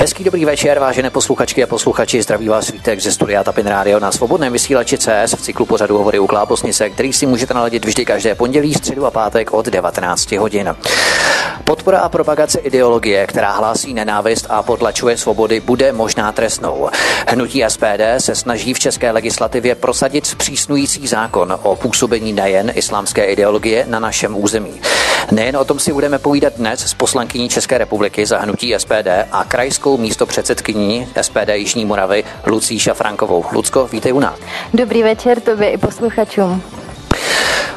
Hezký dobrý večer, vážené posluchačky a posluchači. Zdraví vás Vítek ze studia Tapin Radio na svobodném vysílači CS v cyklu pořadu Hovory u Klábosnice, který si můžete naladit vždy každé pondělí, středu a pátek od 19 hodin. Podpora a propagace ideologie, která hlásí nenávist a potlačuje svobody, bude možná trestnou. Hnutí SPD se snaží v české legislativě prosadit zpřísnující zákon o působení nejen islámské ideologie na našem území. Nejen o tom si budeme povídat dnes s poslankyní České republiky za hnutí SPD a krajskou místo předsedkyní SPD Jižní Moravy Lucí Šafrankovou. Lucko, vítej u nás. Dobrý večer tobě i posluchačům.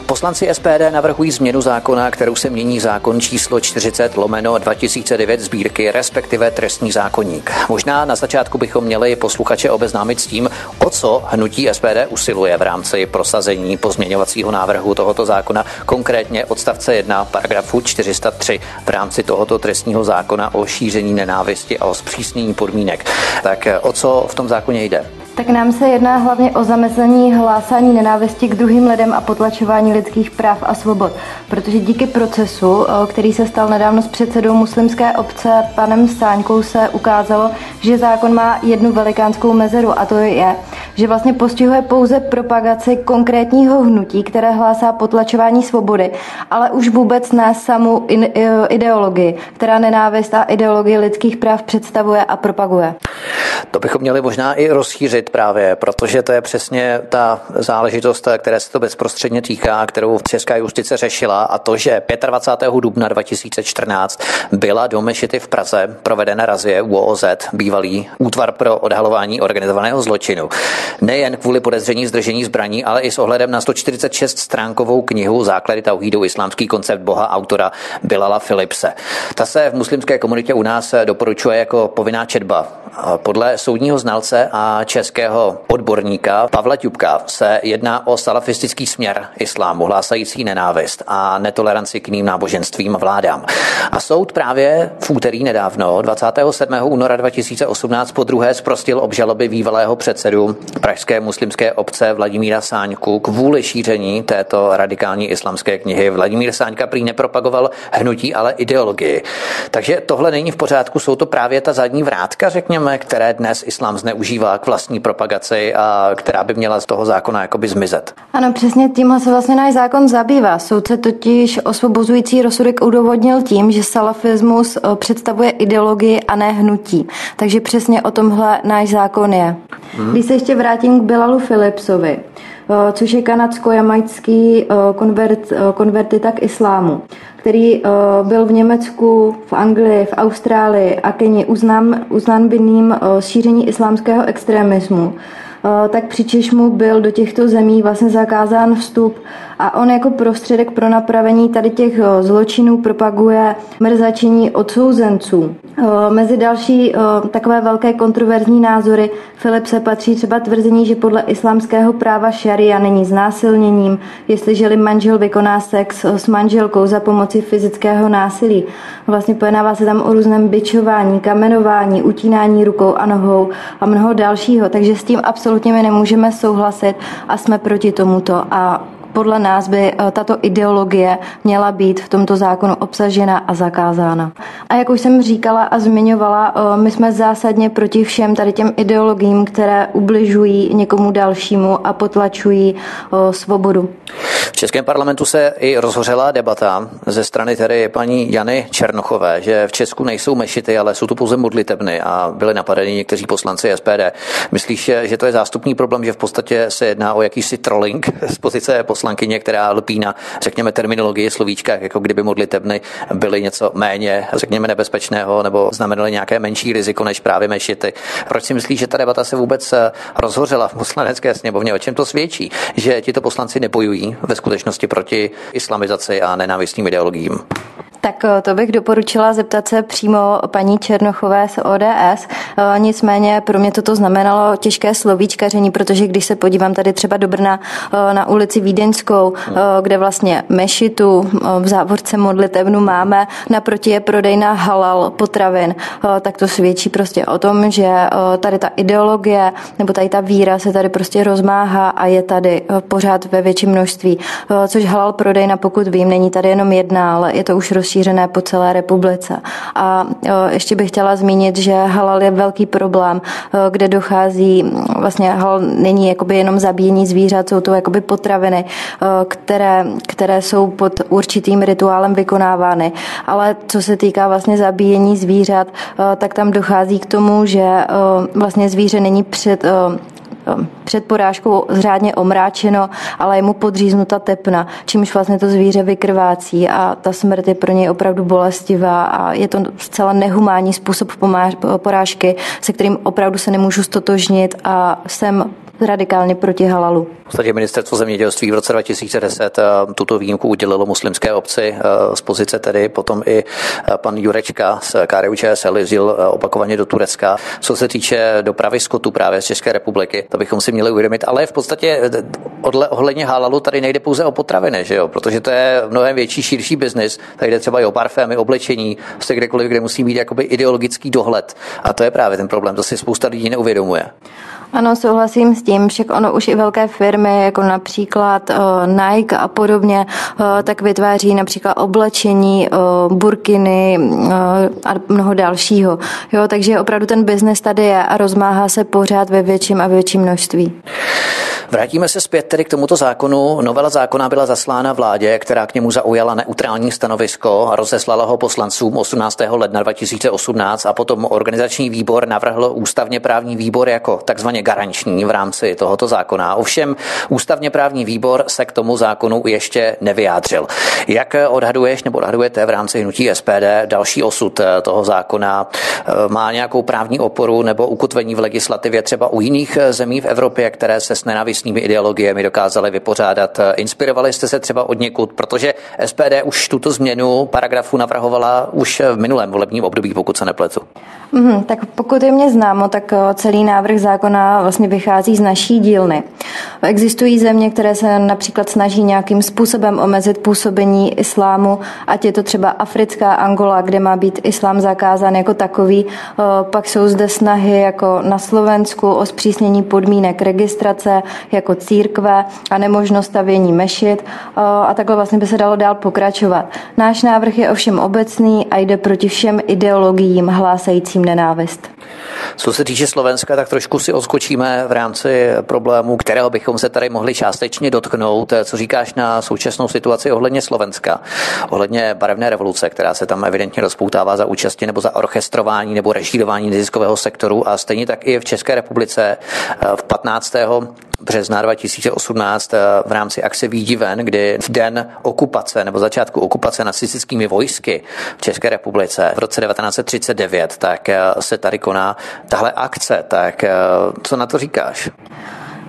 Poslanci SPD navrhují změnu zákona, kterou se mění zákon číslo 40 lomeno 2009 sbírky, respektive trestní zákonník. Možná na začátku bychom měli posluchače obeznámit s tím, o co hnutí SPD usiluje v rámci prosazení pozměňovacího návrhu tohoto zákona, konkrétně odstavce 1 paragrafu 403 v rámci tohoto trestního zákona o šíření nenávisti a o zpřísnění podmínek. Tak o co v tom zákoně jde? Tak nám se jedná hlavně o zamezení hlásání nenávisti k druhým lidem a potlačování lidských práv a svobod. Protože díky procesu, který se stal nedávno s předsedou muslimské obce panem Sáňkou, se ukázalo, že zákon má jednu velikánskou mezeru a to je, že vlastně postihuje pouze propagaci konkrétního hnutí, které hlásá potlačování svobody, ale už vůbec ne samu ideologii, která nenávist a ideologii lidských práv představuje a propaguje. To bychom měli možná i rozšířit právě, protože to je přesně ta záležitost, které se to bezprostředně týká, kterou Česká justice řešila a to, že 25. dubna 2014 byla do Mešity v Praze provedena razie UOZ, bývalý útvar pro odhalování organizovaného zločinu. Nejen kvůli podezření zdržení zbraní, ale i s ohledem na 146 stránkovou knihu Základy tauhídu islámský koncept Boha autora Bilala Philipse. Ta se v muslimské komunitě u nás doporučuje jako povinná četba. Podle soudního znalce a českého odborníka Pavla Ťupka se jedná o salafistický směr islámu, hlásající nenávist a netoleranci k jiným náboženstvím vládám. A soud právě v úterý nedávno, 27. února 2018, po druhé zprostil obžaloby bývalého předsedu Pražské muslimské obce Vladimíra Sáňku kvůli šíření této radikální islamské knihy. Vladimír Sáňka prý nepropagoval hnutí, ale ideologii. Takže tohle není v pořádku, jsou to právě ta zadní vrátka, řekněme, které dnes islám zneužívá k vlastní propagaci a která by měla z toho zákona jakoby zmizet. Ano, přesně tímhle se vlastně náš zákon zabývá. Soudce totiž osvobozující rozsudek udůvodnil tím, že salafismus eh, představuje ideologii a ne hnutí. Takže přesně o tomhle náš zákon je. Hmm. Když se ještě vrátím k Bilalu Philipsovi, což je kanadsko-jamajský eh, konvert, konvertita k islámu, který byl v Německu, v Anglii, v Austrálii a Keni uznán, uznán vinným šíření islámského extremismu. Tak přičež mu byl do těchto zemí vlastně zakázán vstup a on jako prostředek pro napravení tady těch zločinů propaguje mrzačení odsouzenců. Mezi další takové velké kontroverzní názory Filip se patří třeba tvrzení, že podle islámského práva šaria není znásilněním, jestliže manžel vykoná sex s manželkou za pomoci fyzického násilí. Vlastně pojednává se tam o různém byčování, kamenování, utínání rukou a nohou a mnoho dalšího, takže s tím absolutně my nemůžeme souhlasit a jsme proti tomuto a podle nás by eh, tato ideologie měla být v tomto zákonu obsažena a zakázána. A jak už jsem říkala a zmiňovala, eh, my jsme zásadně proti všem tady těm ideologiím, které ubližují někomu dalšímu a potlačují eh, svobodu. V Českém parlamentu se i rozhořela debata ze strany tedy paní Jany Černochové, že v Česku nejsou mešity, ale jsou tu pouze modlitebny a byly napadeny někteří poslanci SPD. Myslíš, že to je zástupný problém, že v podstatě se jedná o jakýsi trolling z pozice poslance poslankyně, která lpí na, řekněme, terminologii slovíčka, jako kdyby modlitebny byly něco méně, řekněme, nebezpečného nebo znamenaly nějaké menší riziko než právě mešity. Proč si myslíš, že ta debata se vůbec eh, rozhořela v poslanecké sněmovně? O čem to svědčí? Že tito poslanci nebojují ve skutečnosti proti islamizaci a nenávistným ideologiím? Tak eh, to bych doporučila zeptat se přímo paní Černochové z ODS. Eh, nicméně pro mě toto znamenalo těžké slovíčkaření, protože když se podívám tady třeba do Brna eh, na ulici Vídeňskou, kde vlastně mešitu v závorce modlitevnu máme, naproti je prodejna halal potravin, tak to svědčí prostě o tom, že tady ta ideologie nebo tady ta víra se tady prostě rozmáhá a je tady pořád ve větším množství. Což halal prodejna, pokud vím, není tady jenom jedna, ale je to už rozšířené rozšířené po celé republice. A ještě bych chtěla zmínit, že halal je velký problém, kde dochází, vlastně halal není jakoby jenom zabíjení zvířat, jsou to jakoby potraviny, které, které jsou pod určitým rituálem vykonávány. Ale co se týká vlastně zabíjení zvířat, tak tam dochází k tomu, že vlastně zvíře není před před porážkou zřádně omráčeno, ale je mu podříznuta tepna, čímž vlastně to zvíře vykrvácí a ta smrt je pro něj opravdu bolestivá a je to zcela nehumánní způsob porážky, se kterým opravdu se nemůžu stotožnit a jsem radikálně proti halalu. V podstatě ministerstvo zemědělství v roce 2010 eh, tuto výjimku udělilo muslimské obci eh, z pozice tedy potom i eh, pan Jurečka z KDU ČSL jezdil opakovaně do Turecka. Co se týče dopravy skotu právě z České republiky, to bychom si měli uvědomit, ale v podstatě ohledně halalu tady nejde pouze o potraviny, že jo? protože to je mnohem větší, širší biznis. Tady jde třeba i o parfémy, oblečení, prostě kdekoliv, kde musí být jakoby ideologický dohled. A to je právě ten problém, to si spousta lidí neuvědomuje. Ano, souhlasím s tím, však ono už i velké firmy, jako například uh, Nike a podobně, uh, tak vytváří například oblečení, uh, burkiny a mnoho dalšího. Jo, takže opravdu ten biznes tady je a rozmáhá se pořád ve větším a větším množství. Vrátíme se zpět tedy k tomuto zákonu. Novela zákona byla zaslána vládě, která k němu zaujala neutrální stanovisko a rozeslala ho poslancům 18. ledna 2018 a potom organizační výbor navrhl ústavně právní výbor jako takzvaně garanční v rámci tohoto zákona. Ovšem ústavně právní výbor se k tomu zákonu ještě nevyjádřil. Jak odhaduješ nebo odhadujete v rámci hnutí SPD další osud toho zákona? Má nějakou právní oporu nebo ukotvení v legislativě třeba u jiných zemí v Evropě, které se s nenávistnými ideologiemi dokázali vypořádat? Inspirovali jste se třeba od někud, protože SPD už tuto změnu paragrafu navrhovala už v minulém volebním období, pokud se nepletu. Mm, tak pokud je mě známo, tak celý návrh zákona vlastně vychází z naší dílny. Existují země, které se například snaží nějakým způsobem omezit působení islámu, ať je to třeba africká Angola, kde má být islám zakázán jako takový. Pak jsou zde snahy jako na Slovensku o zpřísnění podmínek registrace jako církve a nemožnost stavění mešit a takhle vlastně by se dalo dál pokračovat. Náš návrh je ovšem obecný a jde proti všem ideologiím hlásajícím nenávist. Co se týče Slovenska, tak trošku si odskočíme v rámci problému, kterého bychom se tady mohli částečně dotknout. Co říkáš na současnou situaci ohledně Slovenska, ohledně barevné revoluce, která se tam evidentně rozpoutává za účasti nebo za orchestrování nebo režírování neziskového sektoru a stejně tak i v České republice v 15 března 2018 v rámci akce Výjdi ven, kdy v den okupace nebo začátku okupace nacistickými vojsky v České republice v roce 1939, tak se tady koná tahle akce. Tak co na to říkáš?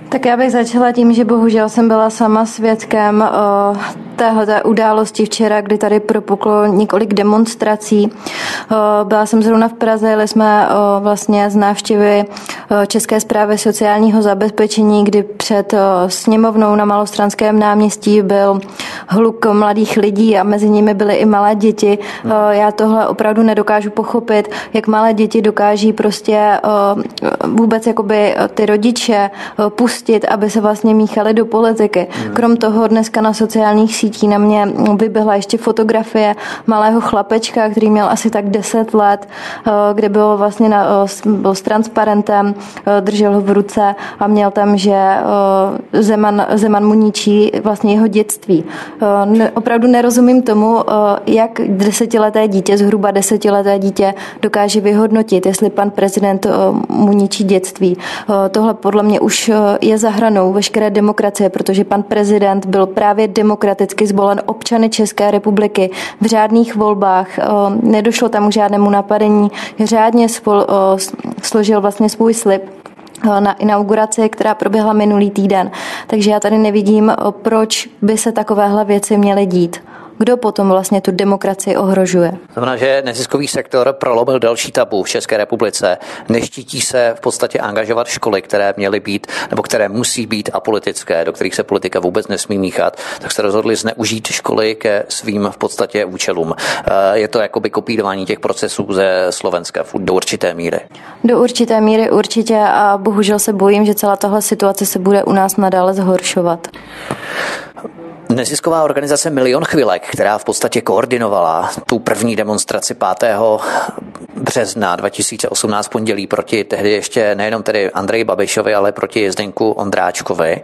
Tak já bych začala tím, že bohužel jsem byla sama svědkem uh, téhle události včera, kdy tady propuklo několik demonstrací. Uh, byla jsem zrovna v Praze, jeli jsme uh, vlastně z návštěvy České zprávy sociálního zabezpečení, kdy před sněmovnou na Malostranském náměstí byl hluk mladých lidí a mezi nimi byly i malé děti. Já tohle opravdu nedokážu pochopit, jak malé děti dokáží prostě vůbec jakoby ty rodiče pustit pustit, aby se vlastně míchali do politiky. Hmm. Krom toho dneska na sociálních sítí na mě vyběhla ještě fotografie malého chlapečka, který měl asi tak 10 let, eh, kde bylo vlastně na, eh, byl s transparentem, eh, držel ho v ruce a měl tam, že Zeman, Zeman mu ničí vlastně jeho dětství. Opravdu nerozumím tomu, jak desetileté dítě, zhruba desetileté dítě dokáže vyhodnotit, jestli pan prezident mu ničí dětství. Tohle podle mě už je za hranou veškeré demokracie, protože pan prezident byl právě demokraticky zvolen občany České republiky v řádných volbách. Nedošlo tam k žádnému napadení, řádně složil vlastně svůj slib na inauguraci, která proběhla minulý týden. Takže já tady nevidím, proč by se takovéhle věci měly dít kdo potom vlastně tu demokracii ohrožuje. Znamená, že neziskový sektor prolomil další tabu v České republice. Neštítí se v podstatě angažovat školy, které měly být nebo které musí být apolitické, do kterých se politika vůbec nesmí míchat, tak se rozhodli zneužít školy ke svým v podstatě účelům. Eh, je to jakoby kopírování těch procesů ze Slovenska do určité míry. Do určité míry určitě a bohužel se bojím, že celá tahle situace se bude u nás nadále zhoršovat. Nezisková organizace Milion chvilek, která v podstatě koordinovala tu první demonstraci 5. března 2018 pondělí proti tehdy ještě nejenom tedy Andreji Babišovi, ale proti Zdenku Ondráčkovi,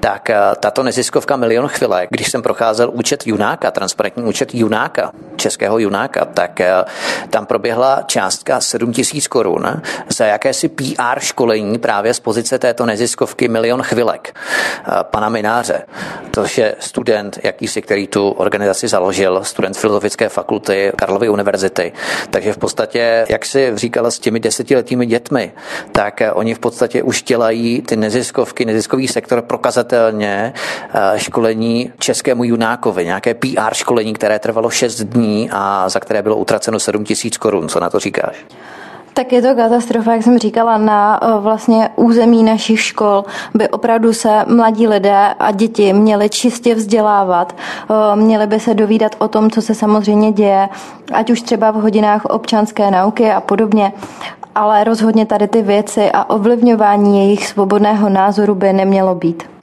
tak eh, tato neziskovka Milion chvilek, když jsem procházel účet Junáka, transparentní účet Junáka, českého Junáka, tak eh, tam proběhla částka 7 tisíc korun za jakési PR školení právě z pozice této neziskovky Milion chvilek eh, pana Mináře, to je student, jakýsi, který tu organizaci založil, student Filozofické fakulty Karlovy univerzity. Takže v podstatě, jak si říkala s těmi desetiletými dětmi, tak eh, oni v podstatě už dělají ty neziskovky, neziskový sektor prokazatelně eh, školení českému junákovi, nějaké PR školení, které trvalo 6 dní a za které bylo utraceno 7 tisíc korun. Co na to říkáš? Tak je to katastrofa, jak jsem říkala, na eh, vlastně území našich škol by opravdu se mladí lidé a děti měli čistě vzdělávat, eh, měli by se dovídat o tom, co se samozřejmě děje, ať už třeba v hodinách občanské nauky a podobně, ale rozhodně tady ty věci a ovlivňování jejich svobodného názoru by nemělo být.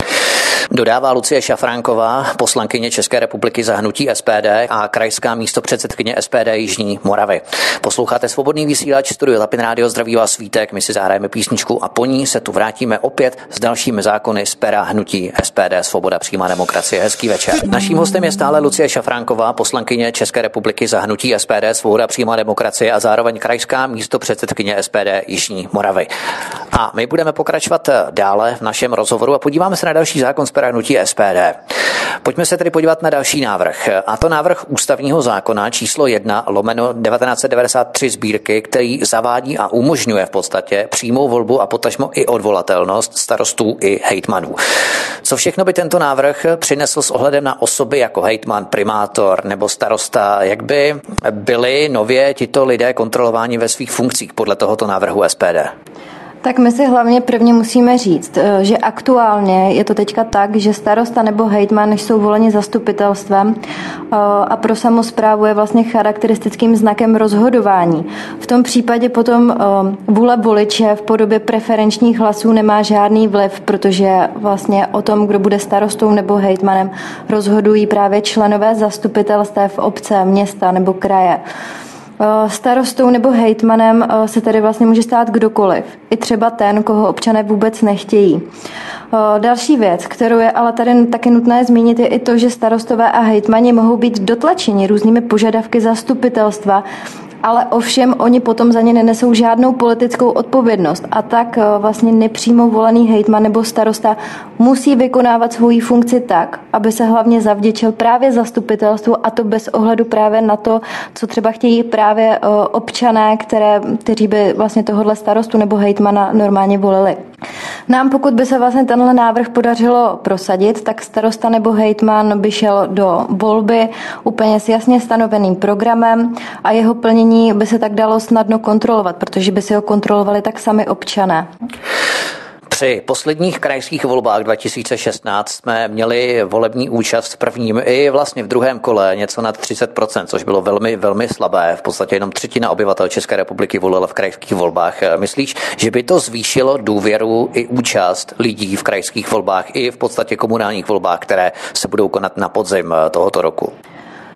Dodává Lucie Šafránková, poslankyně České republiky za hnutí SPD a krajská místo předsedkyně SPD Jižní Moravy. Posloucháte svobodný vysílač, studio Lapin Radio, zdraví vás svítek, my si zahrajeme písničku a po ní se tu vrátíme opět s dalšími zákony z pera hnutí SPD Svoboda přímá demokracie. Hezký večer. Naším hostem je stále Lucie Šafránková, poslankyně České republiky za hnutí SPD Svoboda přímá demokracie a zároveň krajská místo předsedkyně SPD Jižní Moravy. A my budeme pokračovat dále v našem rozhovoru a podíváme se na další zákon z pera hnutí SPD. Pojďme se tedy podívat na další návrh. A to návrh ústavního zákona číslo 1 lomeno 1993 sbírky, který zavádí a umožňuje v podstatě přímou volbu a potažmo i odvolatelnost starostů i hejtmanů. Co všechno by tento návrh přinesl s ohledem na osoby jako hejtman, primátor nebo starosta? Jak by byli nově tito lidé kontrolováni ve svých funkcích podle tohoto návrhu SPD? Tak my si hlavně prvně musíme říct, eh, že aktuálně je to teďka tak, že starosta nebo hejtman jsou voleni zastupitelstvem eh, a pro samozprávu je vlastně charakteristickým znakem rozhodování. V tom případě potom eh, vůle voliče v podobě preferenčních hlasů nemá žádný vliv, protože vlastně o tom, kdo bude starostou nebo hejtmanem, rozhodují právě členové zastupitelstev obce, města nebo kraje. Eh, starostou nebo hejtmanem eh, se tedy vlastně může stát kdokoliv, i třeba ten, koho občané vůbec nechtějí. Eh, další věc, kterou je ale tady taky nutné zmínit, je i to, že starostové a hejtmani mohou být dotlačeni různými požadavky zastupitelstva ale ovšem oni potom za ně nenesou žádnou politickou odpovědnost a tak eh, vlastně nepřímo volený hejtman nebo starosta musí vykonávat svoji funkci tak, aby se hlavně zavděčil právě zastupitelstvu a to bez ohledu právě na to, co třeba chtějí právě eh, občané, které, kteří by vlastně tohohle starostu nebo hejtmana normálně volili. Nám, pokud by se vlastně tenhle návrh podařilo prosadit, tak starosta nebo hejtman by šel do volby úplně s jasně stanoveným programem a jeho plnění by se tak dalo snadno kontrolovat, protože by si ho kontrolovali tak sami občané. Při posledních krajských volbách 2016 jsme měli volební účast v prvním i vlastně v druhém kole něco nad 30%, což bylo velmi, velmi slabé. V podstatě jenom třetina obyvatel České republiky volila v krajských volbách. Myslíš, že by to zvýšilo důvěru i účast lidí v krajských volbách i v podstatě komunálních volbách, které se budou konat na podzim tohoto roku?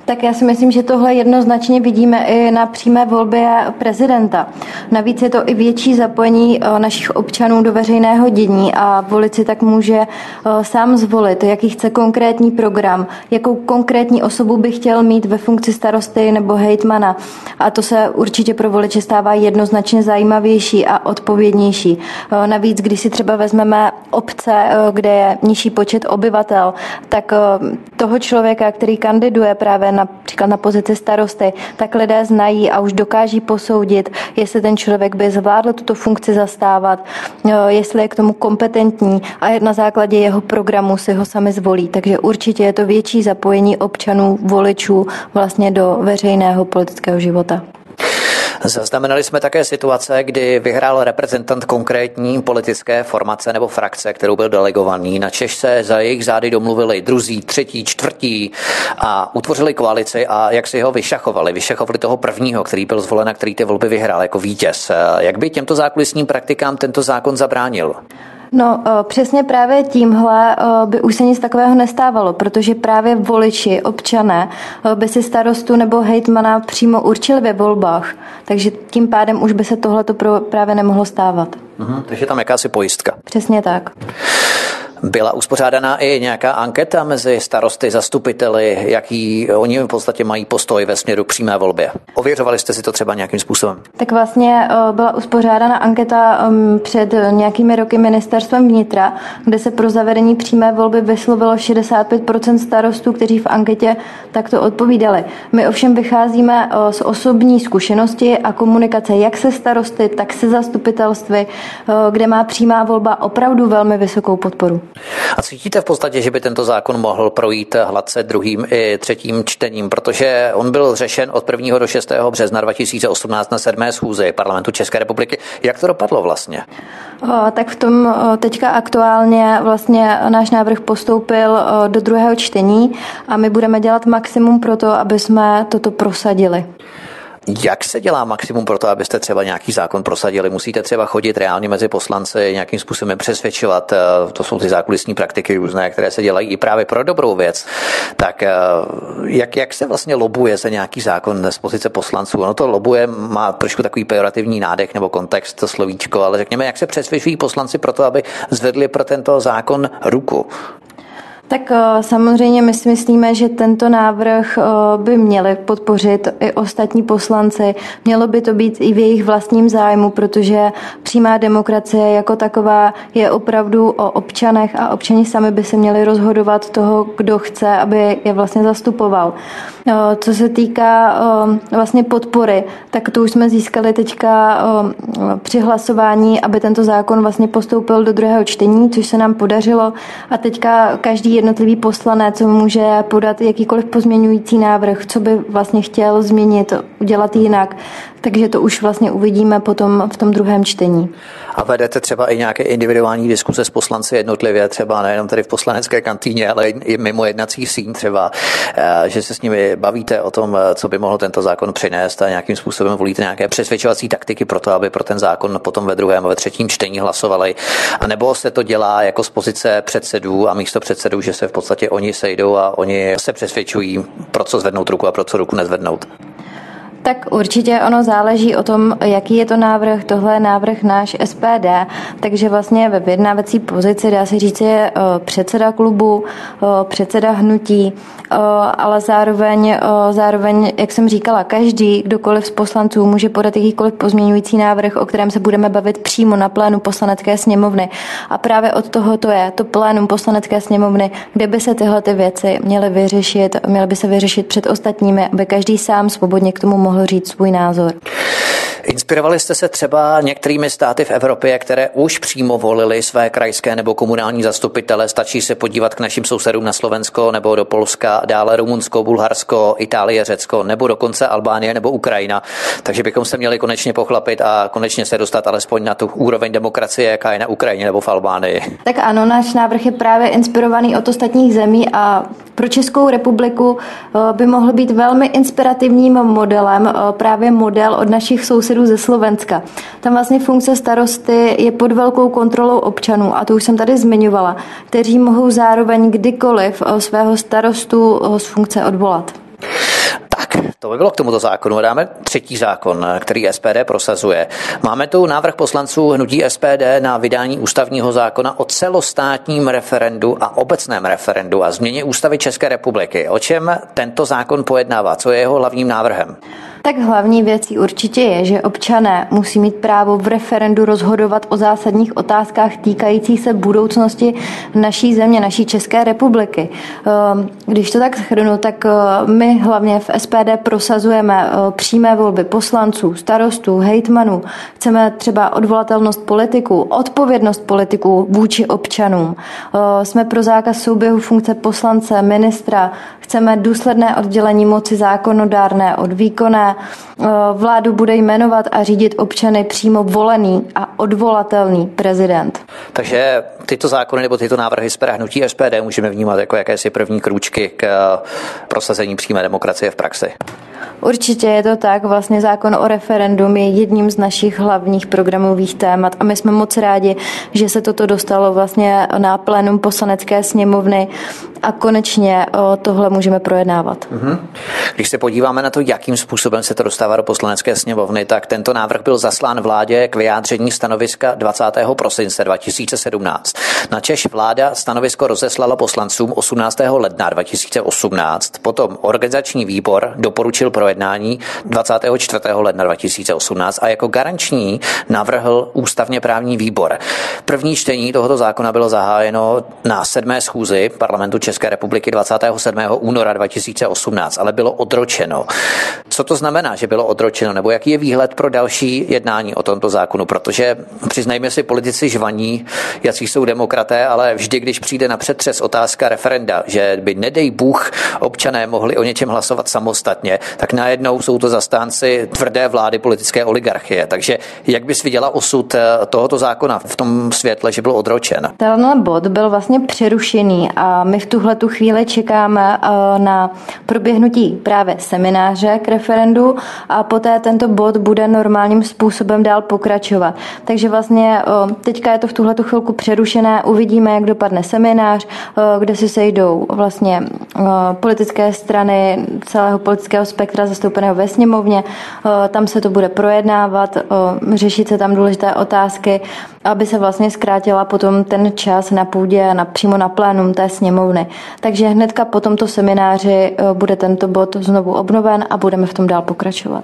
Tak já si myslím, že tohle jednoznačně vidíme i na přímé volbě prezidenta. Navíc je to i větší zapojení eh, našich občanů do veřejného dění a volit si tak může eh, sám zvolit, jaký chce konkrétní program, jakou konkrétní osobu by chtěl mít ve funkci starosty nebo hejtmana. A to se určitě pro voliče stává jednoznačně zajímavější a odpovědnější. Eh, navíc, když si třeba vezmeme obce, kde je nižší počet obyvatel, tak toho člověka, který kandiduje právě například na pozici starosty, tak lidé znají a už dokáží posoudit, jestli ten člověk by zvládl tuto funkci zastávat, jestli je k tomu kompetentní a na základě jeho programu si ho sami zvolí. Takže určitě je to větší zapojení občanů, voličů vlastně do veřejného politického života. Zaznamenali jsme také situace, kdy vyhrál reprezentant konkrétní politické formace nebo frakce, kterou byl delegovaný. Na Češ se za jejich zády domluvili druzí, třetí, čtvrtí a utvořili koalici a jak si ho vyšachovali. Vyšachovali toho prvního, který byl zvolen a který ty volby vyhrál jako vítěz. Jak by těmto zákulisním praktikám tento zákon zabránil? No přesně právě tímhle by už se nic takového nestávalo, protože právě voliči, občané by si starostu nebo hejtmana přímo určili ve volbách, takže tím pádem už by se tohleto právě nemohlo stávat. Mhm, takže tam jakási pojistka. Přesně tak. Byla uspořádaná i nějaká anketa mezi starosty, zastupiteli, jaký oni v podstatě mají postoj ve směru přímé volbě. Ověřovali jste si to třeba nějakým způsobem? Tak vlastně eh, byla uspořádána anketa mm, před nějakými roky ministerstvem vnitra, kde se pro zavedení přímé volby vyslovilo 65% starostů, kteří v anketě takto odpovídali. My ovšem vycházíme eh, z osobní zkušenosti a komunikace jak se starosty, tak se zastupitelství, eh, kde má přímá volba opravdu velmi vysokou podporu. A cítíte v podstatě, že by tento zákon mohl projít hladce druhým i třetím čtením, protože on byl řešen od 1. do 6. března 2018 na 7. schůzi parlamentu České republiky. Jak to dopadlo vlastně? O, tak v tom teďka aktuálně vlastně náš návrh postoupil do druhého čtení a my budeme dělat maximum pro to, aby jsme toto prosadili. Jak se dělá maximum pro to, abyste třeba nějaký zákon prosadili? Musíte třeba chodit reálně mezi poslanci, nějakým způsobem přesvědčovat. Eh, to jsou ty zákulisní praktiky různé, které se dělají i právě pro dobrou věc. Tak eh, jak, jak se vlastně lobuje za nějaký zákon z pozice poslanců? Ono to lobuje má trošku takový pejorativní nádech nebo kontext, to slovíčko, ale řekněme, jak se přesvědčují poslanci pro to, aby zvedli pro tento zákon ruku? Tak eh, samozřejmě my si myslíme, že tento návrh eh, by měli podpořit i ostatní poslanci. Mělo by to být i v jejich vlastním zájmu, protože přímá demokracie jako taková je opravdu o občanech a občani sami by se měli rozhodovat toho, kdo chce, aby je vlastně zastupoval. Eh, co se týká vlastně podpory, tak to už jsme získali teďka při hlasování, aby tento zákon vlastně postoupil do druhého čtení, což se nám podařilo. A teďka každý jednotlivý poslanec může podat jakýkoliv pozměňující návrh, co by vlastně chtěl změnit, udělat jinak. Takže to už vlastně uvidíme potom v tom druhém čtení. A vedete třeba i nějaké individuální diskuse s poslanci jednotlivě, třeba nejenom tady v poslanecké kantýně, ale i mimo jednací síň třeba, eh, že se s nimi bavíte o tom, eh, co by mohl tento zákon přinést a nějakým způsobem volíte nějaké přesvědčovací taktiky pro to, aby pro ten zákon potom ve druhém a ve třetím čtení hlasovali. A nebo se to dělá jako z pozice předsedů a místo předsedů, že se v podstatě oni sejdou a oni se přesvědčují, pro co zvednout ruku a pro co ruku nezvednout. Tak určitě ono záleží o tom, jaký je to návrh. Tohle je návrh náš SPD, takže vlastně ve vyjednávací pozici dá se říct je eh, předseda klubu, eh, předseda hnutí, eh, ale zároveň, zároveň, jak jsem říkala, každý, kdokoliv z poslanců může podat jakýkoliv pozměňující návrh, o kterém se budeme bavit přímo na plénu poslanecké sněmovny. A právě od toho to je, to plénum poslanecké sněmovny, kde by se tyhle ty věci měly vyřešit, měly by se vyřešit před ostatními, aby každý sám svobodně k tomu mohl mohl říct svůj názor. Inspirovali jste se třeba některými státy v Evropě, které už přímo volili své krajské nebo komunální zastupitele. Stačí se podívat k našim sousedům na Slovensko nebo do Polska, dále Rumunsko, Bulharsko, Itálie, Řecko nebo dokonce Albánie nebo Ukrajina. Takže bychom se měli konečně pochlapit a konečně se dostat alespoň na tu úroveň demokracie, jaká je na Ukrajině nebo v Albánii. Tak ano, náš návrh je právě inspirovaný od ostatních zemí a pro Českou republiku eh, by mohl být velmi inspirativním modelem eh, právě model od našich sousedů ze Slovenska. Tam vlastně funkce starosty je pod velkou kontrolou občanů a to už jsem tady zmiňovala, kteří mohou zároveň kdykoliv eh, svého starostu z funkce odvolat. To by bylo k tomuto zákonu. Dáme třetí zákon, který SPD prosazuje. Máme tu návrh poslanců hnutí SPD na vydání ústavního zákona o celostátním referendu a obecném referendu a změně ústavy České republiky. O čem tento zákon pojednává? Co je jeho hlavním návrhem? Tak hlavní věcí určitě je, že občané musí mít právo v referendu rozhodovat o zásadních otázkách týkající se budoucnosti naší země, naší České republiky. Ehm, když to tak shrnu, tak eh, my hlavně v SPD prosazujeme eh, přímé volby poslanců, starostů, hejtmanů. Chceme třeba odvolatelnost politiků, odpovědnost politiků vůči občanům. Eh, jsme pro zákaz souběhu funkce poslance, ministra. Chceme důsledné oddělení moci zákonodárné od výkonné vládu bude jmenovat a řídit občany přímo volený a odvolatelný prezident. Takže tyto zákony nebo tyto návrhy z hnutí SPD můžeme vnímat jako jakési první krůčky k eh, prosazení přímé demokracie v praxi. Určitě je to tak. Vlastně zákon o referendum je jedním z našich hlavních programových témat a my jsme moc rádi, že se toto dostalo vlastně na plénum poslanecké sněmovny a konečně tohle můžeme projednávat. Mm-hmm. Když se podíváme na to, jakým způsobem se to dostává do poslanecké sněmovny, tak tento návrh byl zaslán vládě k vyjádření stanoviska 20. prosince 2017. Na Češ vláda stanovisko rozeslala poslancům 18. ledna 2018. Potom organizační výbor doporučil projednání 24. ledna 2018 a jako garanční navrhl ústavně právní výbor. První čtení tohoto zákona bylo zahájeno na sedmé schůzi parlamentu České republiky 27. února 2018, ale bylo odročeno. Co to znamená, že bylo odročeno, nebo jaký je výhled pro další jednání o tomto zákonu? Protože přiznejme si, politici žvaní, jaký jsou demokraté, ale vždy, když přijde na přetřes otázka referenda, že by nedej Bůh občané mohli o něčem hlasovat samostatně, tak najednou jsou to zastánci tvrdé vlády politické oligarchie. Takže jak bys viděla osud eh, tohoto zákona v tom světle, že byl odročen? Tenhle bod byl vlastně přerušený a my v tuhle tu chvíli čekáme eh, na proběhnutí právě semináře k referendu a poté tento bod bude normálním způsobem dál pokračovat. Takže vlastně eh, teďka je to v tuhle tu chvilku přerušené, uvidíme, jak dopadne seminář, kde si sejdou vlastně politické strany celého politického spektra zastoupeného ve sněmovně. Tam se to bude projednávat, řešit se tam důležité otázky, aby se vlastně zkrátila potom ten čas na půdě na, přímo na plénum té sněmovny. Takže hnedka po tomto semináři bude tento bod znovu obnoven a budeme v tom dál pokračovat.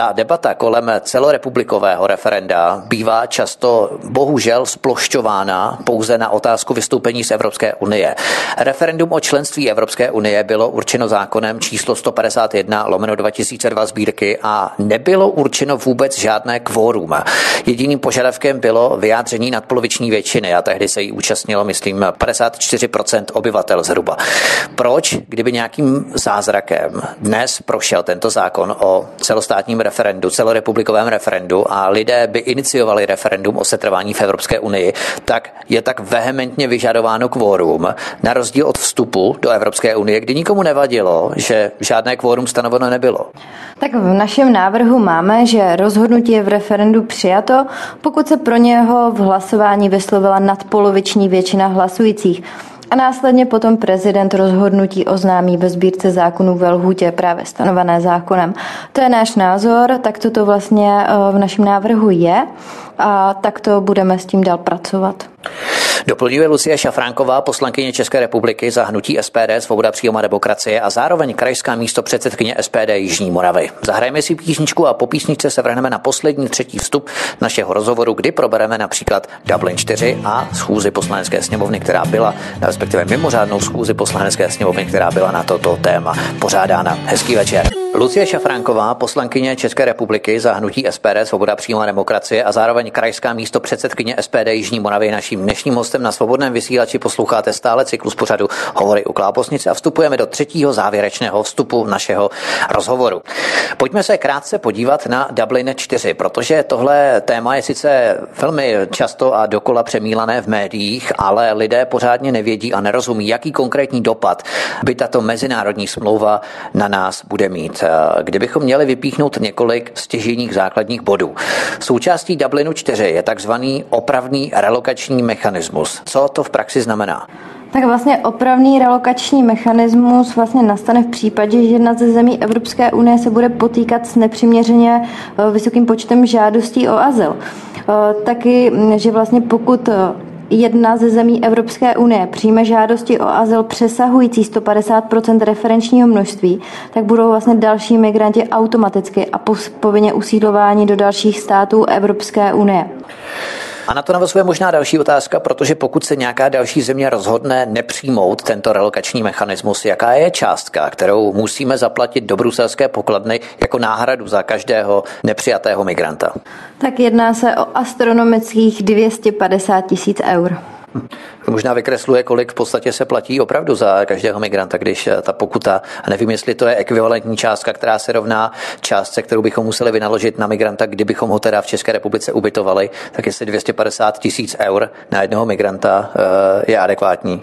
Ta debata kolem celorepublikového referenda bývá často bohužel splošťována pouze na otázku vystoupení z Evropské unie. Referendum o členství Evropské unie bylo určeno zákonem číslo 151 lomeno 2002 sbírky a nebylo určeno vůbec žádné kvórum. Jediným požadavkem bylo vyjádření nadpoloviční většiny a tehdy se jí účastnilo, myslím, 54% obyvatel zhruba. Proč, kdyby nějakým zázrakem dnes prošel tento zákon o celostátním referendu, referendu, celorepublikovém referendu a lidé by iniciovali referendum o setrvání v Evropské unii, tak je tak vehementně vyžadováno kvórum, na rozdíl od vstupu do Evropské unie, kdy nikomu nevadilo, že žádné kvórum stanoveno nebylo. Tak v našem návrhu máme, že rozhodnutí je v referendu přijato, pokud se pro něho v hlasování vyslovila nadpoloviční většina hlasujících a následně potom prezident rozhodnutí oznámí ve sbírce zákonů ve lhůtě právě stanovené zákonem. To je náš názor, tak toto vlastně eh, v našem návrhu je a takto budeme s tím dál pracovat. Doplňuje Lucie Šafránková, poslankyně České republiky za hnutí SPD Svoboda příjoma demokracie a zároveň krajská místo předsedkyně SPD Jižní Moravy. Zahrajeme si písničku a po písničce se vrhneme na poslední třetí vstup našeho rozhovoru, kdy probereme například Dublin 4 a schůzi poslanecké sněmovny, která byla, respektive mimořádnou schůzi poslanecké sněmovny, která byla na toto téma pořádána. Hezký večer. Lucie Šafránková, poslankyně České republiky za hnutí SPD Svoboda příjma demokracie a zároveň krajská místo předsedkyně SPD Jižní Moravy naším dnešním hostem na svobodném vysílači posloucháte stále cyklus pořadu Hovory u Klábosnice a vstupujeme do třetího závěrečného vstupu našeho rozhovoru. Pojďme se krátce podívat na Dublin 4, protože tohle téma je sice velmi často a dokola přemílané v médiích, ale lidé pořádně nevědí a nerozumí, jaký konkrétní dopad by tato mezinárodní smlouva na nás bude mít. Kdybychom měli vypíchnout několik stěžejních základních bodů. Součástí Dublinu 4 je takzvaný opravný relokační mechanismus. Co to v praxi znamená? Tak vlastně opravný relokační mechanismus vlastně nastane v případě, že jedna ze zemí Evropské unie se bude potýkat s nepřiměřeně eh, vysokým počtem žádostí o azyl. Eh, taky, že vlastně pokud eh, jedna ze zemí Evropské unie přijme žádosti o azyl přesahující 150% referenčního množství, tak budou vlastně další migranti automaticky a povinně usídlování do dalších států Evropské unie. A na to navazuje možná další otázka, protože pokud se nějaká další země rozhodne nepřijmout tento relokační mechanismus, jaká je částka, kterou musíme zaplatit do bruselské pokladny jako náhradu za každého nepřijatého migranta? Tak jedná se o astronomických 250 tisíc eur. Možná vykresluje, kolik v podstatě se platí opravdu za každého migranta, když eh, ta pokuta, a nevím, jestli to je ekvivalentní částka, která se rovná částce, kterou bychom museli vynaložit na migranta, kdybychom ho teda v České republice ubytovali, tak jestli 250 tisíc eur na jednoho migranta eh, je adekvátní.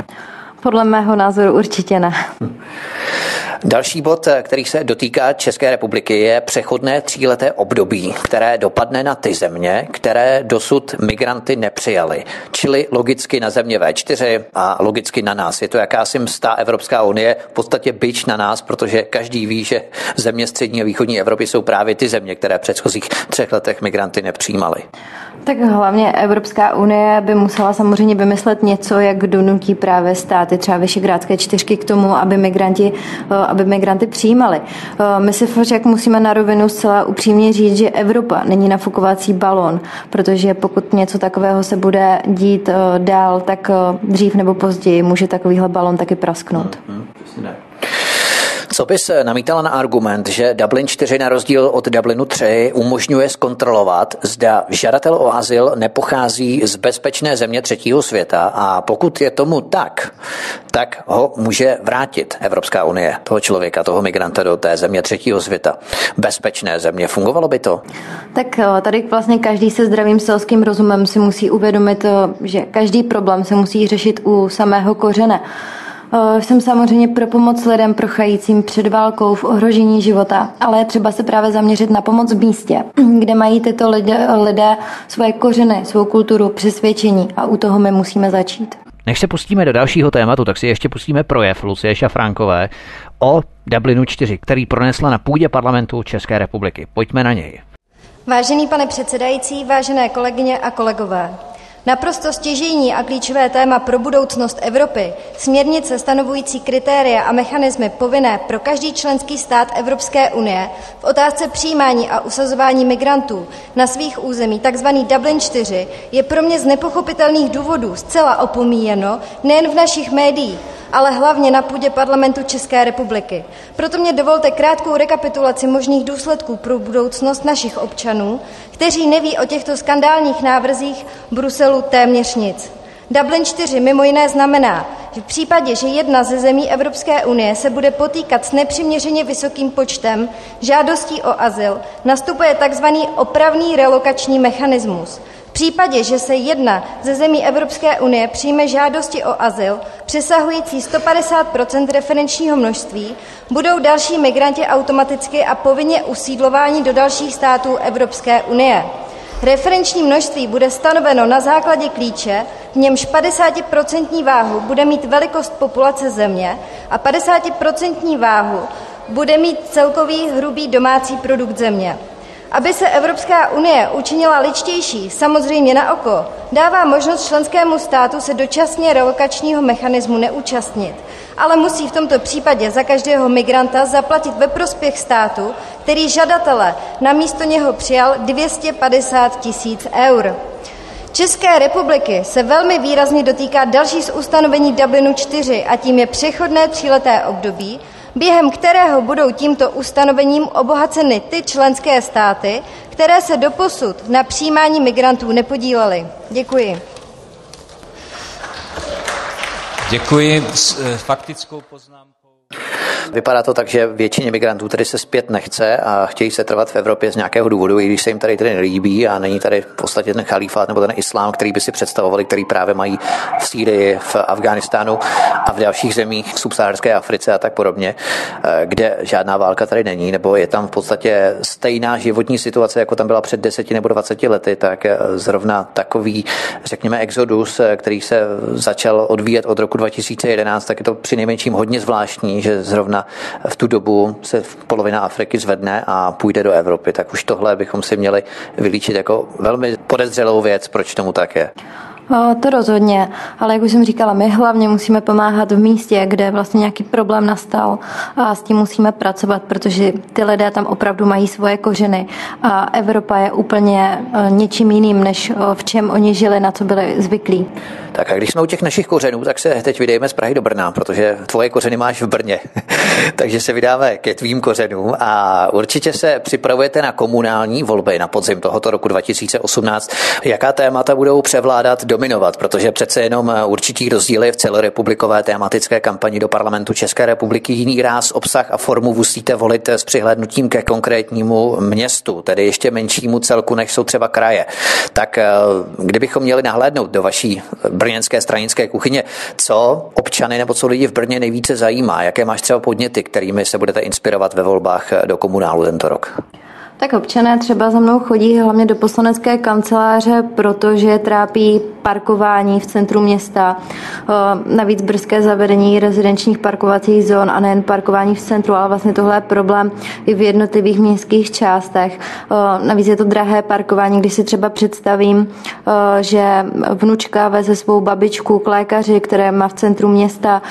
Podle mého názoru určitě ne. Další bod, který se dotýká České republiky, je přechodné tříleté období, které dopadne na ty země, které dosud migranty nepřijaly. Čili logicky na země V4 a logicky na nás. Je to jakási mstá Evropská unie, v podstatě byč na nás, protože každý ví, že země střední a východní Evropy jsou právě ty země, které v předchozích třech letech migranty nepřijímaly. Tak hlavně Evropská unie by musela samozřejmě vymyslet něco, jak donutí právě státy, třeba Vyšegrádské čtyřky k tomu, aby migranti, eh, aby migranty přijímali. Eh, my si však musíme na rovinu zcela upřímně říct, že Evropa není nafukovací balon, protože pokud něco takového se bude dít eh, dál, tak dřív nebo později může takovýhle balon taky prasknout. Hmm, hmm, co bys namítala na argument, že Dublin 4 na rozdíl od Dublinu 3 umožňuje zkontrolovat, zda žadatel o azyl nepochází z bezpečné země třetího světa a pokud je tomu tak, tak ho může vrátit Evropská unie, toho člověka, toho migranta do té země třetího světa. Bezpečné země, fungovalo by to? Tak eh, tady vlastně každý se zdravým selským rozumem si musí uvědomit, eh, že každý problém se musí řešit u samého kořene. Eh, jsem samozřejmě pro pomoc lidem prochajícím před válkou v ohrožení života, ale je třeba se právě zaměřit na pomoc v místě, kde mají tyto lidé, lidé svoje kořeny, svou kulturu, přesvědčení a u toho my musíme začít. Než se pustíme do dalšího tématu, tak si ještě pustíme projev Lucie Šafránkové o Dublinu 4, který pronesla na půdě parlamentu České republiky. Pojďme na něj. Vážený pane předsedající, vážené kolegyně a kolegové, Naprosto stěžejní a klíčové téma pro budoucnost Evropy, směrnice stanovující kritéria a mechanismy povinné pro každý členský stát Evropské unie v otázce přijímání a usazování migrantů na svých území, tzv. Dublin 4, je pro mě z nepochopitelných důvodů zcela opomíjeno nejen v našich médiích, ale hlavně na půdě parlamentu České republiky. Proto mě dovolte krátkou rekapitulaci možných důsledků pro budoucnost našich občanů, kteří neví o těchto skandálních návrzích Bruselu téměř nic. Dublin 4 mimo jiné znamená, že v případě, že jedna ze zemí Evropské unie se bude potýkat s nepřiměřeně vysokým počtem žádostí o azyl, nastupuje tzv. opravný relokační mechanismus – případě, že se jedna ze zemí Evropské unie přijme žádosti o azyl přesahující 150% referenčního množství, budou další migranti automaticky a povinně usídlováni do dalších států Evropské unie. Referenční množství bude stanoveno na základě klíče, v němž 50% váhu bude mít velikost populace země a 50% váhu bude mít celkový hrubý domácí produkt země. Aby se Evropská unie učinila ličtější, samozřejmě na oko, dává možnost členskému státu se dočasně relokačního mechanismu neúčastnit, ale musí v tomto případě za každého migranta zaplatit ve prospěch státu, který žadatele na místo něho přijal 250 tisíc eur. České republiky se velmi výrazně dotýká další z ustanovení Dublinu 4 a tím je přechodné tříleté období, během kterého budou tímto ustanovením obohaceny ty členské státy, které se doposud na přijímání migrantů nepodílely. Děkuji. Děkuji. S eh, faktickou poznámkou. Vypadá to tak, že většině migrantů tady se zpět nechce a chtějí se trvat v Evropě z nějakého důvodu, i když se jim tady tady nelíbí a není tady v podstatě ten chalífát nebo ten islám, který by si představovali, který právě mají v Sýrii, v Afghánistánu a v dalších zemích v subsaharské Africe a tak podobně, eh, kde žádná válka tady není, nebo je tam v podstatě stejná životní situace, jako tam byla před deseti nebo 20 lety, tak eh, zrovna takový, řekněme, exodus, eh, který se začal odvíjet od roku 2011, tak je to při nejmenším hodně zvláštní, že zrovna v tu dobu se polovina Afriky zvedne a půjde do Evropy. Tak už tohle bychom si měli vylíčit jako velmi podezřelou věc, proč tomu tak je. To rozhodně, ale jak už jsem říkala, my hlavně musíme pomáhat v místě, kde vlastně nějaký problém nastal a s tím musíme pracovat, protože ty lidé tam opravdu mají svoje kořeny a Evropa je úplně e, něčím jiným, než e, v čem oni žili, na co byli zvyklí. Tak a když jsme u těch našich kořenů, tak se teď vydejme z Prahy do Brna, protože tvoje kořeny máš v Brně. Takže se vydáme ke tvým kořenům a určitě se připravujete na komunální volby na podzim tohoto roku 2018. Jaká témata budou převládat do dominovat, protože přece jenom určitý rozdíly v celorepublikové tématické kampani do parlamentu České republiky jiný ráz, obsah a formu musíte volit s přihlédnutím ke konkrétnímu městu, tedy ještě menšímu celku, než jsou třeba kraje. Tak kdybychom měli nahlédnout do vaší brněnské stranické kuchyně, co občany nebo co lidi v Brně nejvíce zajímá, jaké máš třeba podněty, kterými se budete inspirovat ve volbách do komunálu tento rok? Tak občané třeba za mnou chodí hlavně do poslanecké kanceláře, protože trápí parkování v centru města. Navíc brzké zavedení rezidenčních parkovacích zón a nejen parkování v centru, ale vlastně tohle je problém i v jednotlivých městských částech. Navíc je to drahé parkování, když si třeba představím, že vnučka veze svou babičku k lékaři, které má v centru města,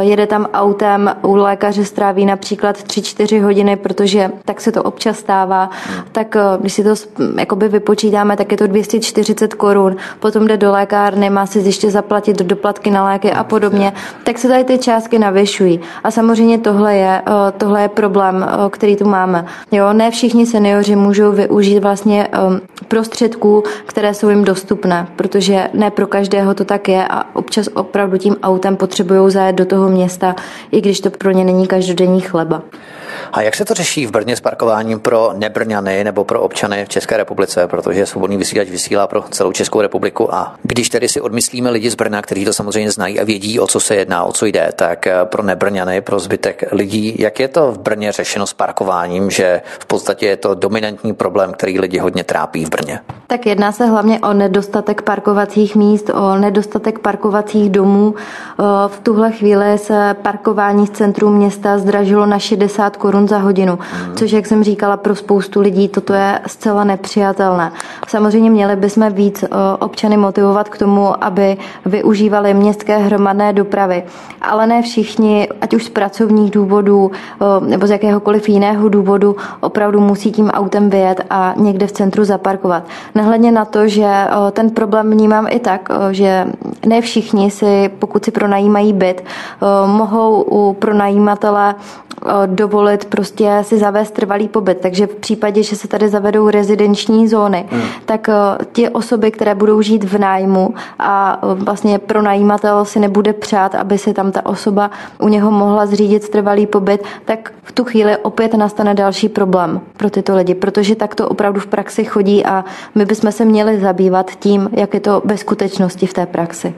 jede tam autem, u lékaře stráví například 3-4 hodiny, protože tak se to občas stává tak eh, když si to jakoby vypočítáme, tak je to 240 korun. Potom jde do lékárny, má si ještě zaplatit doplatky na léky a podobně. Tak se tady ty částky navyšují. A samozřejmě tohle je, eh, tohle je problém, eh, který tu máme. Jo, ne všichni seniori můžou využít vlastně prostředků, které jsou jim dostupné, protože ne pro každého to tak je a občas opravdu tím autem potřebují zajet do toho města, i když to pro ně není každodenní chleba. A jak se to řeší v Brně s parkováním pro nebrňany nebo pro občany v České republice, protože svobodný vysílač vysílá pro celou Českou republiku a když tedy si odmyslíme lidi z Brna, kteří to samozřejmě znají a vědí, o co se jedná, o co jde, tak eh, pro nebrňany, pro zbytek lidí, jak je to v Brně řešeno s parkováním, že v podstatě je to dominantní problém, který lidi hodně trápí v Brně? Tak jedná se hlavně o nedostatek parkovacích míst, o nedostatek parkovacích domů. Eh, v tuhle chvíli se parkování v centru města zdražilo na 60 korun za hodinu, což, jak jsem říkala, pro spoustu lidí toto je zcela nepřijatelné. Samozřejmě měli bychom víc eh, občany motivovat k tomu, aby využívali městské hromadné dopravy, ale ne všichni, ať už z pracovních důvodů eh, nebo z jakéhokoliv jiného důvodu, opravdu musí tím autem vyjet a někde v centru zaparkovat. Nehledně na to, že eh, ten problém vnímám i tak, že ne všichni si, pokud si pronajímají byt, mohou u pronajímatele dovolit prostě si zavést trvalý pobyt. Takže v případě, že se tady zavedou rezidenční zóny, hmm. tak ti osoby, které budou žít v nájmu a vlastně pro najímatel si nebude přát, aby si tam ta osoba u něho mohla zřídit trvalý pobyt, tak v tu chvíli opět nastane další problém pro tyto lidi, protože tak to opravdu v praxi chodí a my bychom se měli zabývat tím, jak je to ve skutečnosti v té praxi.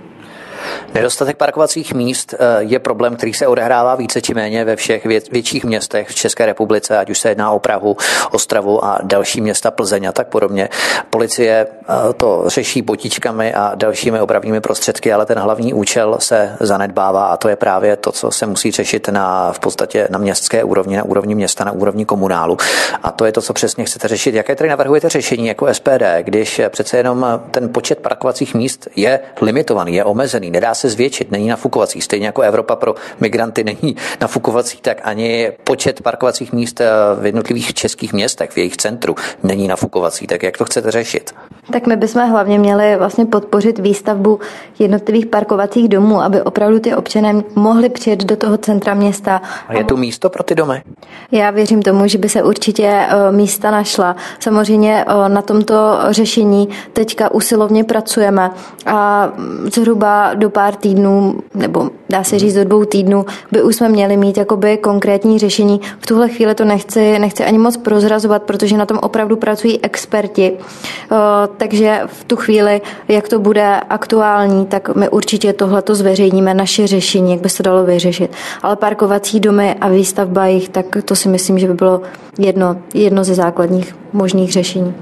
Nedostatek parkovacích míst eh, je problém, který se odehrává více či méně ve všech větších městech v České republice, ať už se jedná o Prahu, Ostravu a další města Plzeň a tak podobně. Policie eh, to řeší potíčkami a dalšími opravnými prostředky, ale ten hlavní účel se zanedbává a to je právě to, co se musí řešit na, v podstatě na městské úrovni, na úrovni města, na úrovni komunálu. A to je to, co přesně chcete řešit. Jaké tedy navrhujete řešení jako SPD, když přece jenom ten počet parkovacích míst je limitovaný, je omezený, nedá se zvětšit, není nafukovací. Stejně jako Evropa pro migranty není nafukovací, tak ani počet parkovacích míst eh, v jednotlivých českých městech, v jejich centru, není nafukovací. Tak jak to chcete řešit? Tak my bychom hlavně měli vlastně podpořit výstavbu jednotlivých parkovacích domů, aby opravdu ty občané mohli přijet do toho centra města. A je tu místo pro ty domy? Já věřím tomu, že by se určitě eh, místa našla. Samozřejmě eh, na tomto řešení teďka usilovně pracujeme a zhruba do pár týdnů, nebo dá se říct do dvou týdnů, by už jsme měli mít jakoby konkrétní řešení. V tuhle chvíli to nechci, nechci ani moc prozrazovat, protože na tom opravdu pracují experti. Eh, takže v tu chvíli, jak to bude aktuální, tak my určitě tohleto zveřejníme, naše řešení, jak by se dalo vyřešit. Ale parkovací domy a výstavba jich, tak to si myslím, že by bylo jedno, jedno ze základních možných řešení.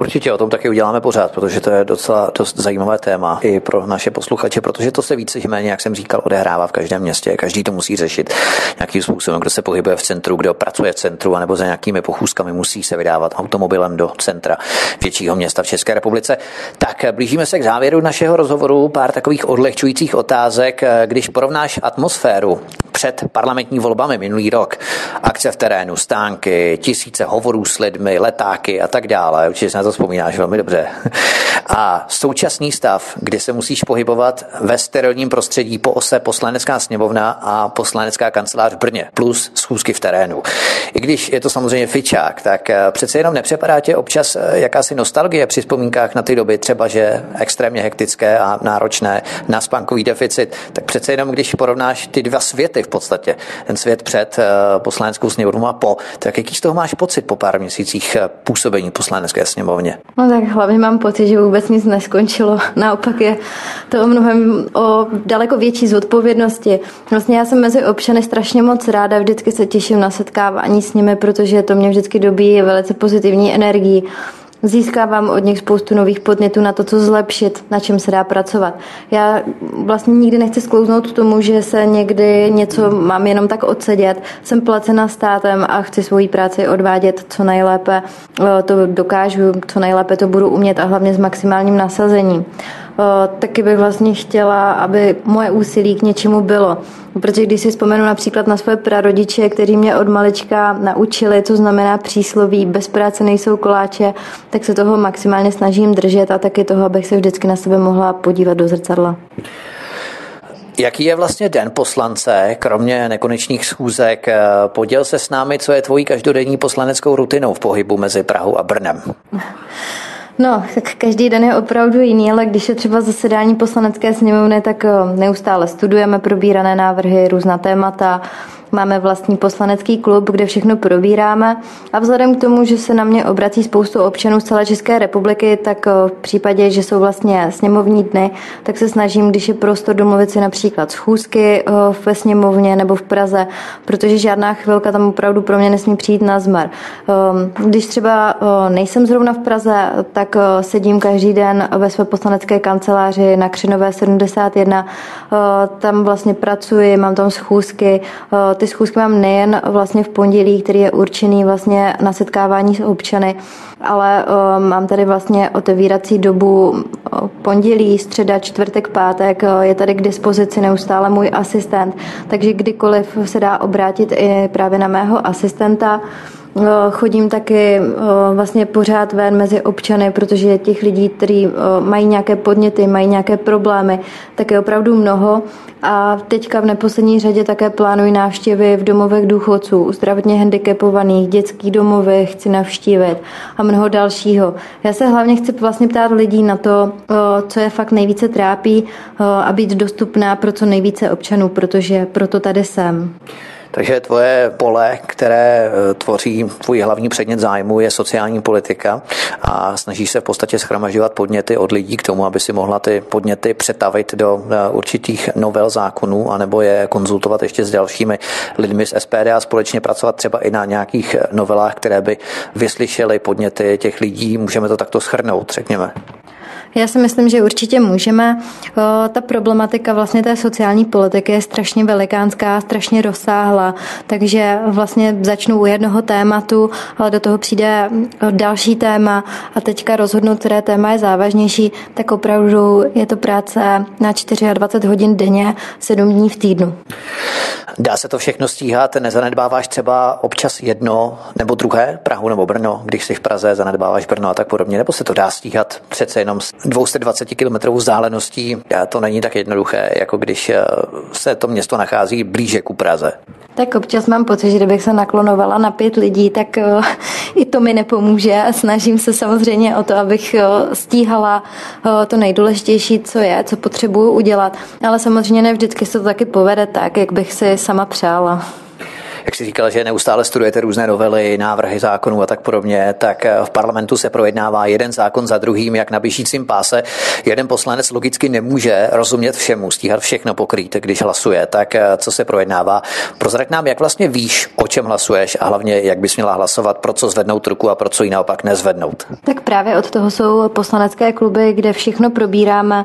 Určitě o tom taky uděláme pořád, protože to je docela dost zajímavé téma i pro naše posluchače, protože to se více méně, jak jsem říkal, odehrává v každém městě. Každý to musí řešit nějakým způsobem, kdo se pohybuje v centru, kdo pracuje v centru, anebo za nějakými pochůzkami musí se vydávat automobilem do centra většího města v České republice. Tak blížíme se k závěru našeho rozhovoru. Pár takových odlehčujících otázek. Když porovnáš atmosféru před parlamentní volbami minulý rok. Akce v terénu, stánky, tisíce hovorů s lidmi, letáky a tak dále. Určitě se na to vzpomínáš velmi dobře. A současný stav, kdy se musíš pohybovat ve sterilním prostředí po ose poslanecká sněmovna a poslanecká kancelář v Brně, plus schůzky v terénu. I když je to samozřejmě fičák, tak eh, přece jenom nepřepadá tě občas eh, jakási nostalgie při vzpomínkách na ty doby, třeba že extrémně hektické a náročné na spánkový deficit, tak přece jenom když porovnáš ty dva světy v podstatě, ten svět před eh, poslaneckou sněmovnou a po, tak jaký z toho máš pocit po pár měsících působení poslanecké sněmovně? No tak hlavně mám pocit, že vůbec nic neskončilo. Naopak je to o mnohem o daleko větší zodpovědnosti. Vlastně já jsem mezi občany strašně moc ráda, vždycky se těším na setkávání s nimi, protože to mě vždycky dobíjí velice pozitivní energii. Získávám od nich spoustu nových podnětů na to, co zlepšit, na čem se dá pracovat. Já vlastně nikdy nechci sklouznout k tomu, že se někdy něco mám jenom tak odsedět. Jsem placena státem a chci svoji práci odvádět co nejlépe to dokážu, co nejlépe to budu umět a hlavně s maximálním nasazením. Taky bych vlastně chtěla, aby moje úsilí k něčemu bylo. Protože když si vzpomenu například na své prarodiče, kteří mě od malička naučili, co znamená přísloví, bez práce nejsou koláče, tak se toho maximálně snažím držet a taky toho, abych se vždycky na sebe mohla podívat do zrcadla. Jaký je vlastně den poslance, kromě nekonečných schůzek? Poděl se s námi, co je tvojí každodenní poslaneckou rutinou v pohybu mezi Prahou a Brnem. No, tak každý den je opravdu jiný, ale když je třeba zasedání poslanecké sněmovny, tak eh, neustále studujeme probírané návrhy, různá témata, Máme vlastní poslanecký klub, kde všechno probíráme a vzhledem k tomu, že se na mě obrací spoustu občanů z celé České republiky, tak eh, v případě, že jsou vlastně sněmovní dny, tak se snažím, když je prostor domluvit si například schůzky eh, ve sněmovně nebo v Praze, protože žádná chvilka tam opravdu pro mě nesmí přijít na zmar. Ehm, když třeba eh, nejsem zrovna v Praze, tak sedím každý den ve své poslanecké kanceláři na Křinové 71, tam vlastně pracuji, mám tam schůzky, ty schůzky mám nejen vlastně v pondělí, který je určený vlastně na setkávání s občany, ale uh, mám tady vlastně otevírací dobu uh, pondělí, středa, čtvrtek, pátek. Uh, je tady k dispozici neustále můj asistent, takže kdykoliv se dá obrátit i právě na mého asistenta. Eh, chodím taky eh, vlastně pořád ven mezi občany, protože těch lidí, kteří eh, mají nějaké podněty, mají nějaké problémy, tak je opravdu mnoho. A teďka v neposlední řadě také plánuji návštěvy v domovech důchodců, zdravotně handicapovaných, dětských domovech chci navštívit a mnoho dalšího. Já se hlavně chci vlastně ptát lidí na to, co je fakt nejvíce trápí a být dostupná pro co nejvíce občanů, protože proto tady jsem. Takže tvoje pole, které eh, tvoří tvůj hlavní předmět zájmu, je sociální politika a snažíš se v podstatě schromažďovat podněty od lidí k tomu, aby si mohla ty podněty přetavit do eh, určitých novel zákonů, anebo je konzultovat ještě s dalšími lidmi z SPD a společně pracovat třeba i na nějakých novelách, které by vyslyšely podněty těch lidí. Můžeme to takto schrnout, řekněme. Já si myslím, že určitě můžeme. Ta problematika vlastně té sociální politiky je strašně velikánská, strašně rozsáhlá, takže vlastně začnu u jednoho tématu, ale do toho přijde další téma a teďka rozhodnout, které téma je závažnější, tak opravdu je to práce na 24 hodin denně, 7 dní v týdnu. Dá se to všechno stíhat? Nezanedbáváš třeba občas jedno nebo druhé, Prahu nebo Brno, když jsi v Praze, zanedbáváš Brno a tak podobně, nebo se to dá stíhat přece jenom s 220 km vzdáleností? To není tak jednoduché, jako když eh, se to město nachází blíže ku Praze. Tak občas mám pocit, že kdybych se naklonovala na pět lidí, tak eh, i to mi nepomůže. Snažím se samozřejmě o to, abych eh, stíhala to nejdůležitější, co je, co potřebuju udělat. Ale samozřejmě ne vždycky se to taky povede tak, jak bych si sama přála jak jsi říkal, že neustále studujete různé novely, návrhy zákonů a tak podobně, tak eh, v parlamentu se projednává jeden zákon za druhým, jak na běžícím páse. Jeden poslanec logicky nemůže rozumět všemu, stíhat všechno pokrýt, když hlasuje. Tak eh, co se projednává? Prozrať nám, jak vlastně víš, o čem hlasuješ a hlavně, jak bys měla hlasovat, pro co zvednout ruku a pro co ji naopak nezvednout. Tak právě od toho jsou poslanecké kluby, kde všechno probíráme.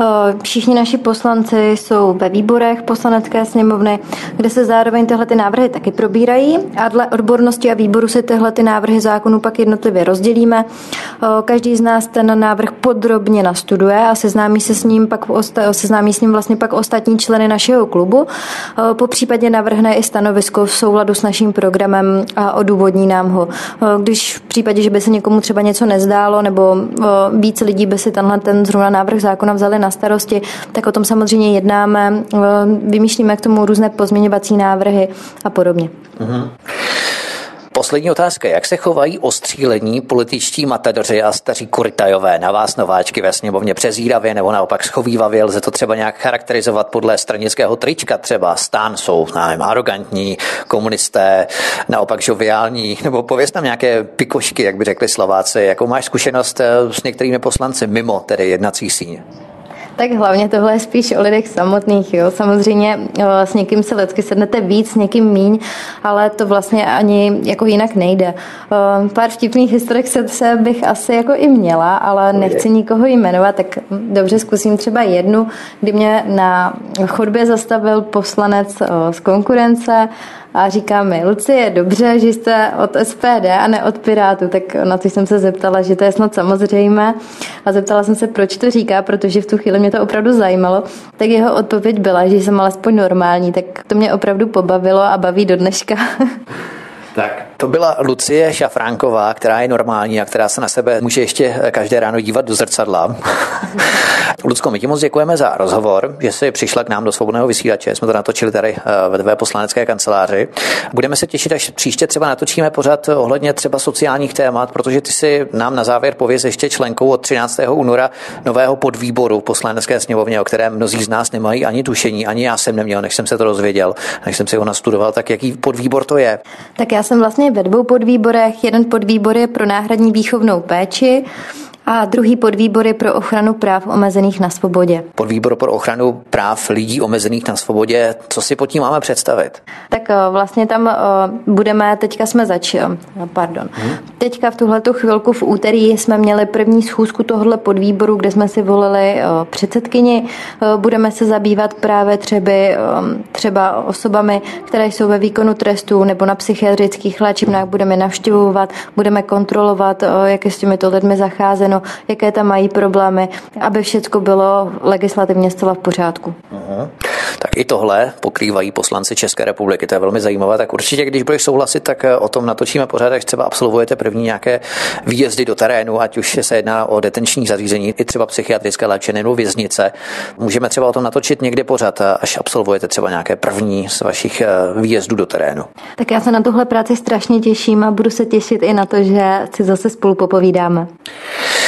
Eh, všichni naši poslanci jsou ve výborech poslanecké sněmovny, kde se zároveň tyhle ty návrhy taky probírají a dle odbornosti a výboru si tyhle ty návrhy zákonů pak jednotlivě rozdělíme. Každý z nás ten návrh podrobně nastuduje a seznámí se s ním pak seznámí s ním vlastně pak ostatní členy našeho klubu. Po případě navrhne i stanovisko v souladu s naším programem a odůvodní nám ho. Když v případě, že by se někomu třeba něco nezdálo nebo víc lidí by si tenhle ten zrovna návrh zákona vzali na starosti, tak o tom samozřejmě jednáme, vymýšlíme k tomu různé pozměňovací návrhy a podobně. Uh-huh. Poslední otázka. Jak se chovají ostřílení političtí matadoři a staří kuritajové na vás nováčky ve sněmovně přezíravě nebo naopak schovývavě? Lze to třeba nějak charakterizovat podle stranického trička třeba? Stán jsou, nevím, arrogantní, komunisté, naopak žoviální, nebo pověz nám nějaké pikošky, jak by řekli Slováci. Jakou máš zkušenost eh, s některými poslanci mimo tedy jednací síně? Tak hlavně tohle je spíš o lidech samotných. Jo. Samozřejmě eh, s někým se lidsky sednete víc, s někým míň, ale to vlastně ani jako jinak nejde. Eh, pár vtipných historek se bych asi jako i měla, ale nechci nikoho jmenovat, tak dobře zkusím třeba jednu, kdy mě na chodbě zastavil poslanec eh, z konkurence a říká mi, Lucie, dobře, že jste od SPD a ne od Pirátu, tak na to jsem se zeptala, že to je snad samozřejmé a zeptala jsem se, proč to říká, protože v tu chvíli mě to opravdu zajímalo, tak jeho odpověď byla, že jsem alespoň normální, tak to mě opravdu pobavilo a baví do dneška. Tak. To byla Lucie Šafránková, která je normální a která se na sebe může ještě každé ráno dívat do zrcadla. Lucko, my ti moc děkujeme za rozhovor, že jsi přišla k nám do svobodného vysílače. Jsme to natočili tady eh, ve tvé poslanecké kanceláři. Budeme se těšit, až příště třeba natočíme pořád ohledně třeba sociálních témat, protože ty si nám na závěr pověz ještě členkou od 13. února nového podvýboru poslanecké sněmovně, o kterém mnozí z nás nemají ani tušení, ani já jsem neměl, než jsem se to dozvěděl, než jsem si ho nastudoval. Tak jaký podvýbor to je? Tak já jsem vlastně ve dvou podvýborech. Jeden podvýbor je pro náhradní výchovnou péči a druhý podvýbor je pro ochranu práv omezených na svobodě. Podvýbor pro ochranu práv lidí omezených na svobodě, co si pod tím máme představit? Tak eh, vlastně tam eh, budeme, teďka jsme začali, eh, pardon, hmm. teďka v tuhle chvilku v úterý jsme měli první schůzku tohle podvýboru, kde jsme si volili předsedkyni. Budeme se zabývat právě třeba, třeba osobami, které jsou ve výkonu trestu nebo na psychiatrických léčivnách, budeme navštěvovat, budeme kontrolovat, jak je s těmito lidmi zacházeno řešeno, jaké tam mají problémy, aby všechno bylo legislativně zcela v pořádku. Uh-huh. Tak i tohle pokrývají poslanci České republiky, to je velmi zajímavé. Tak určitě, když budeš souhlasit, tak eh, o tom natočíme pořád, až třeba absolvujete první nějaké výjezdy do terénu, ať už se jedná o detenční zařízení, i třeba psychiatrické léčení nebo věznice. Můžeme třeba o tom natočit někdy pořád, eh, až absolvujete třeba nějaké první z vašich eh, výjezdů do terénu. Tak já se na tuhle práci strašně těším a budu se těšit i na to, že si zase spolu popovídáme.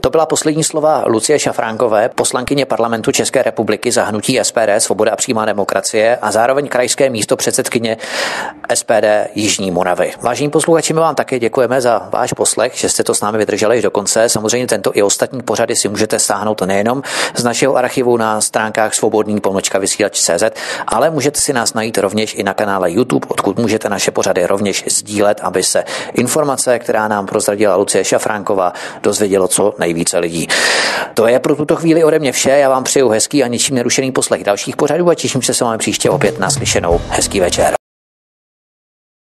To byla poslední slova Lucie Šafránkové, poslankyně parlamentu České republiky za hnutí SPD Svoboda a přímá demokracie a zároveň krajské místo předsedkyně SPD Jižní Moravy. Vážení posluchači, my vám také děkujeme za váš poslech, že jste to s námi vydrželi až do konce. Samozřejmě tento i ostatní pořady si můžete stáhnout nejenom z našeho archivu na stránkách svobodný pomlčka vysílač.cz, ale můžete si nás najít rovněž i na kanále YouTube, odkud můžete naše pořady rovněž sdílet, aby se informace, která nám prozradila Lucie Šafránková, dozvědělo co nej nejvíce lidí. To je pro tuto chvíli ode mě vše. Já vám přeju hezký a ničím nerušený poslech dalších pořadů a těším se s vámi příště opět na slyšenou. Hezký večer.